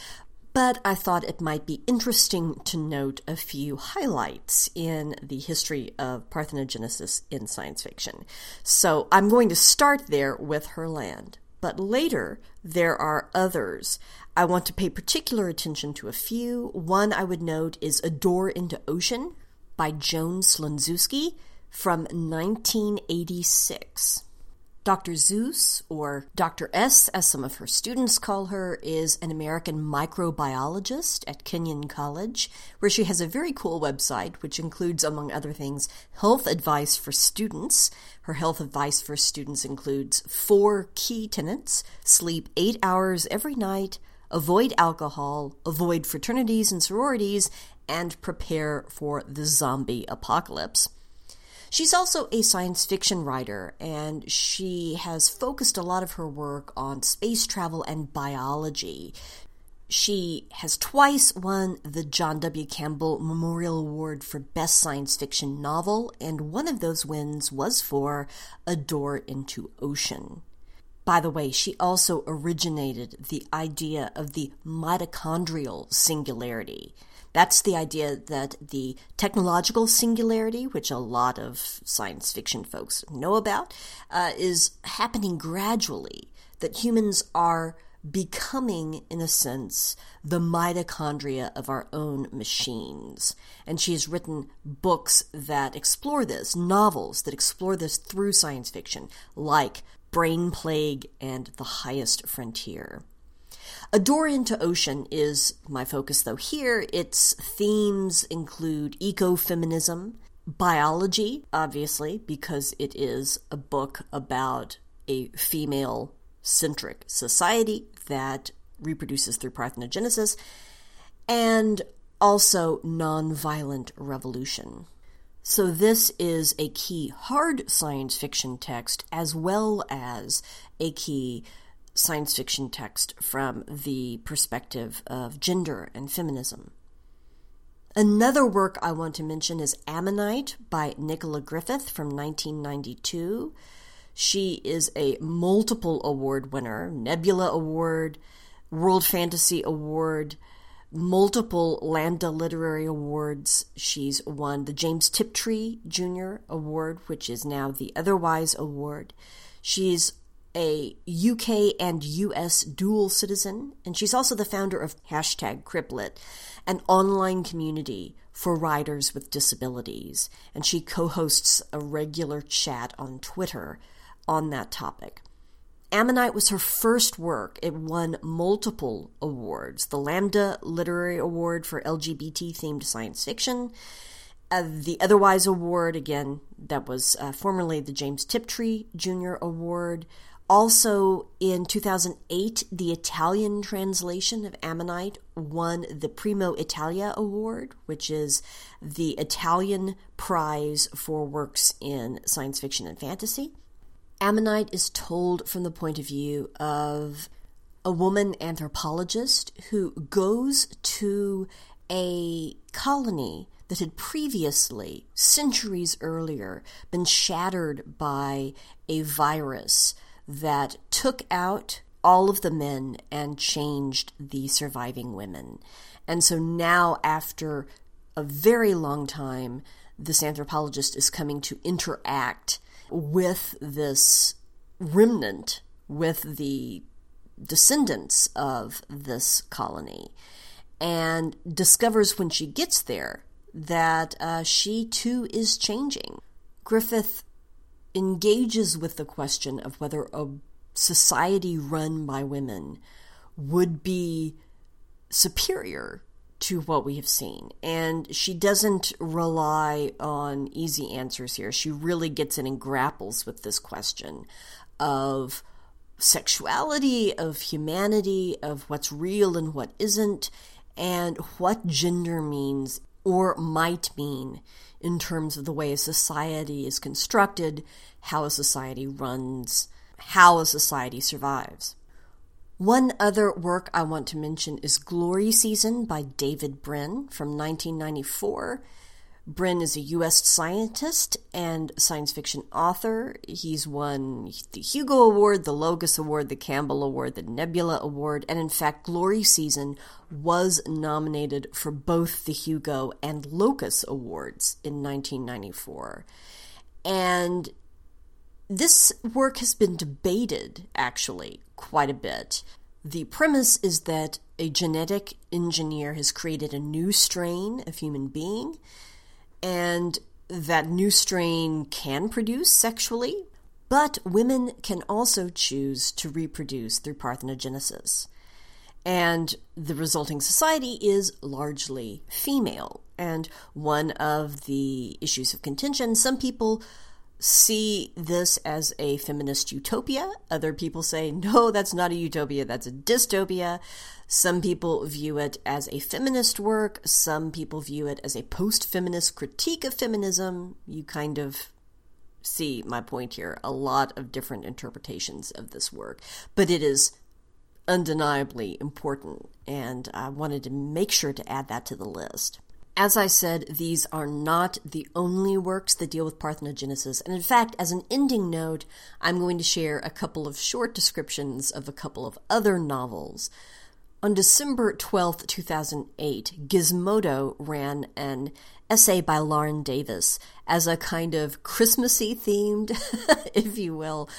But I thought it might be interesting to note a few highlights in the history of parthenogenesis in science fiction. So I'm going to start there with Herland. But later, there are others. I want to pay particular attention to a few. One I would note is A Door into Ocean by Joan Slonczewski from 1986. Dr. Zeus, or Dr. S, as some of her students call her, is an American microbiologist at Kenyon College, where she has a very cool website, which includes, among other things, health advice for students. Her health advice for students includes four key tenets sleep eight hours every night, avoid alcohol, avoid fraternities and sororities, and prepare for the zombie apocalypse. She's also a science fiction writer, and she has focused a lot of her work on space travel and biology. She has twice won the John W. Campbell Memorial Award for Best Science Fiction Novel, and one of those wins was for A Door into Ocean. By the way, she also originated the idea of the mitochondrial singularity. That's the idea that the technological singularity, which a lot of science fiction folks know about, uh, is happening gradually. That humans are becoming, in a sense, the mitochondria of our own machines. And she has written books that explore this, novels that explore this through science fiction, like Brain Plague and The Highest Frontier. A Door into Ocean is my focus, though. Here, its themes include ecofeminism, biology, obviously, because it is a book about a female centric society that reproduces through parthenogenesis, and also nonviolent revolution. So, this is a key hard science fiction text as well as a key science fiction text from the perspective of gender and feminism. Another work I want to mention is Ammonite by Nicola Griffith from 1992. She is a multiple award winner, Nebula Award, World Fantasy Award, multiple Lambda Literary Awards. She's won the James Tiptree Jr. Award, which is now the Otherwise Award. She's a UK and US dual citizen, and she's also the founder of hashtag CripLit, an online community for writers with disabilities, and she co-hosts a regular chat on Twitter on that topic. Ammonite was her first work. It won multiple awards the Lambda Literary Award for LGBT themed science fiction, uh, the Otherwise Award, again, that was uh, formerly the James Tiptree Jr. Award, also, in 2008, the Italian translation of Ammonite won the Premio Italia Award, which is the Italian prize for works in science fiction and fantasy. Ammonite is told from the point of view of a woman anthropologist who goes to a colony that had previously, centuries earlier, been shattered by a virus that took out all of the men and changed the surviving women. And so now, after a very long time, this anthropologist is coming to interact with this remnant, with the descendants of this colony, and discovers when she gets there that uh, she too is changing. Griffith engages with the question of whether a society run by women would be superior to what we have seen. And she doesn't rely on easy answers here. She really gets in and grapples with this question of sexuality, of humanity, of what's real and what isn't, and what gender means or might mean in terms of the way a society is constructed, how a society runs, how a society survives. One other work I want to mention is Glory Season by David Brin from 1994. Brin is a U.S. scientist and science fiction author. He's won the Hugo Award, the Locus Award, the Campbell Award, the Nebula Award, and in fact, Glory Season was nominated for both the Hugo and Locus Awards in 1994. And this work has been debated, actually, quite a bit. The premise is that a genetic engineer has created a new strain of human being and that new strain can produce sexually, But women can also choose to reproduce through parthenogenesis. And the resulting society is largely female. And one of the issues of contention, some people see this as a feminist utopia. Other people say, no, that's not a utopia, that's a dystopia. Some people view it as a feminist work. Some people view it as a post feminist critique of feminism. You kind of see my point here. A lot of different interpretations of this work. But it is undeniably important, and I wanted to make sure to add that to the list. As I said, these are not the only works that deal with parthenogenesis, and in fact, as an ending note, I'm going to share a couple of short descriptions of a couple of other novels. On December 12, 2008, Gizmodo ran an essay by Lauren Davis as a kind of Christmassy themed, if you will,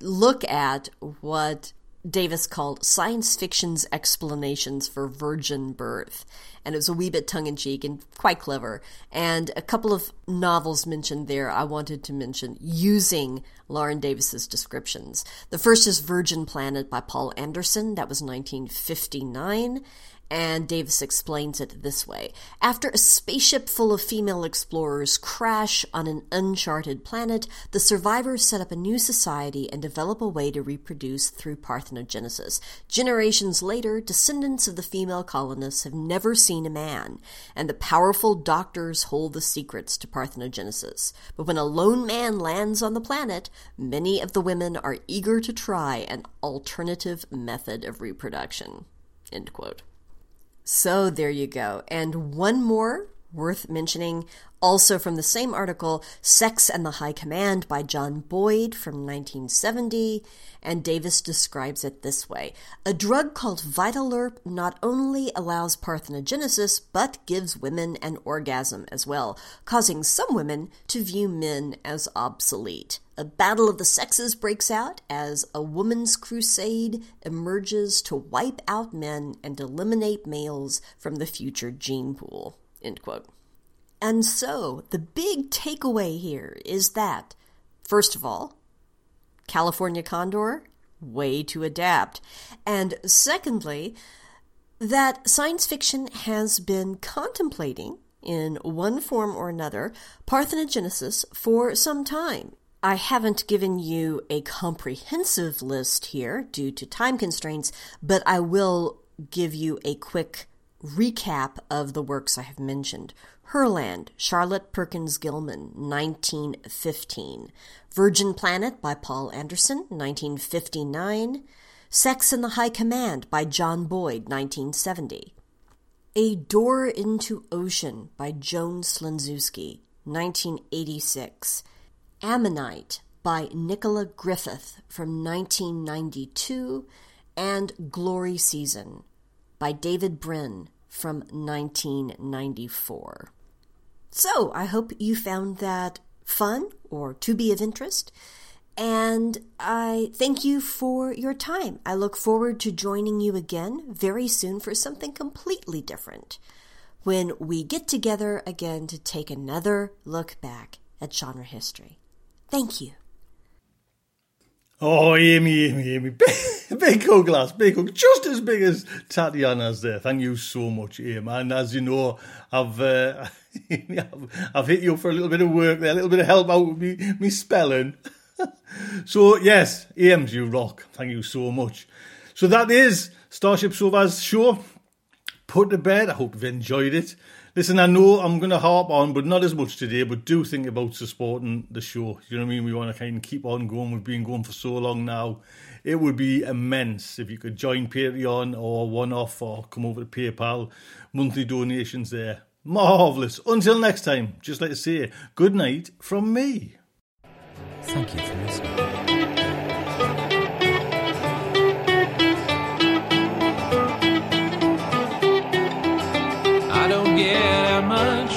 look at what Davis called science fiction's explanations for virgin birth. And it was a wee bit tongue in cheek and quite clever. And a couple of novels mentioned there I wanted to mention using Lauren Davis's descriptions. The first is Virgin Planet by Poul Anderson, that was 1959 and Davis explains it this way. After a spaceship full of female explorers crash on an uncharted planet, the survivors set up a new society and develop a way to reproduce through parthenogenesis. Generations later, descendants of the female colonists have never seen a man, and the powerful doctors hold the secrets to parthenogenesis. But when a lone man lands on the planet, many of the women are eager to try an alternative method of reproduction. End quote. So there you go. And one more worth mentioning, also from the same article, Sex and the High Command by John Boyd from 1970. And Davis describes it this way A drug called Vitalerp not only allows parthenogenesis, but gives women an orgasm as well, causing some women to view men as obsolete. A battle of the sexes breaks out as a woman's crusade emerges to wipe out men and eliminate males from the future gene pool. End quote. And so, the big takeaway here is that, first of all, California Condor, way to adapt. And secondly, that science fiction has been contemplating, in one form or another, parthenogenesis for some time. I haven't given you a comprehensive list here due to time constraints, but I will give you a quick recap of the works I have mentioned. Herland, Charlotte Perkins Gilman, 1915. Virgin Planet by Poul Anderson, 1959. Sex in the High Command by John Boyd, 1970. A Door into Ocean by Joan Slonczewski, 1986. Ammonite by Nicola Griffith from 1992. And Glory Season by David Brin from 1994. So, I hope you found that fun or to be of interest. And I thank you for your time. I look forward to joining you again very soon for something completely different when we get together again to take another look back at genre history. Thank you. Oh, Amy, Amy, Amy. Big, big hug, lass. Big hug. Just as big as Tatiana's there. Thank you so much, Amy. And as you know, I've, uh, I've hit you up for a little bit of work there, a little bit of help out with me, me spelling. so, yes, Ames, you rock. Thank you so much. So that is Starship Sofa's show. Put to bed. I hope you've enjoyed it. Listen, I know I'm going to harp on, but not as much today. But do think about supporting the show. You know what I mean? We want to kind of keep on going. We've been going for so long now. It would be immense if you could join Patreon or one off or come over to PayPal. Monthly donations there. Marvellous. Until next time, just like to say good night from me. Thank you for listening. Get out much.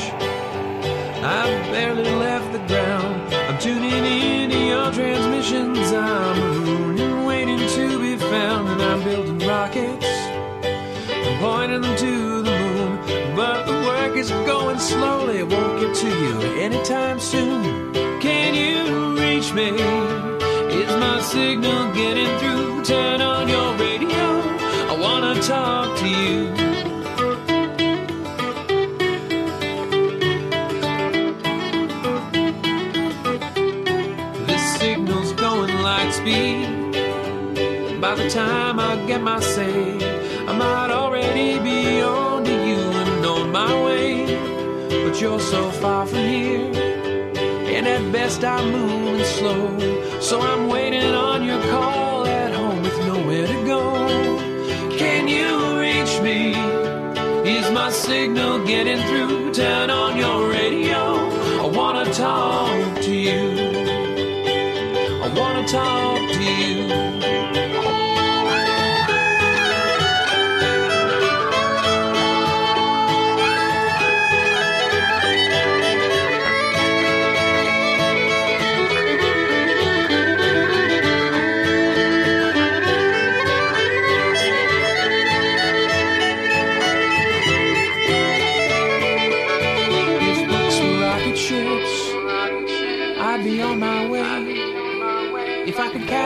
I've barely left the ground. I'm tuning in to your transmissions. I'm mooning, waiting to be found, and I'm building rockets. I'm pointing them to the moon, but the work is going slowly. It won't get to you anytime soon. Can you reach me? Is my signal getting through? Turn on your radio. I wanna talk to you. Speed. By the time I get my say, I might already be on to you and on my way. But you're so far from here, and at best I'm moving slow. So I'm waiting on your call at home with nowhere to go. Can you reach me? Is my signal getting through? Turn on your radio. I wanna talk to you. Wanna talk to you.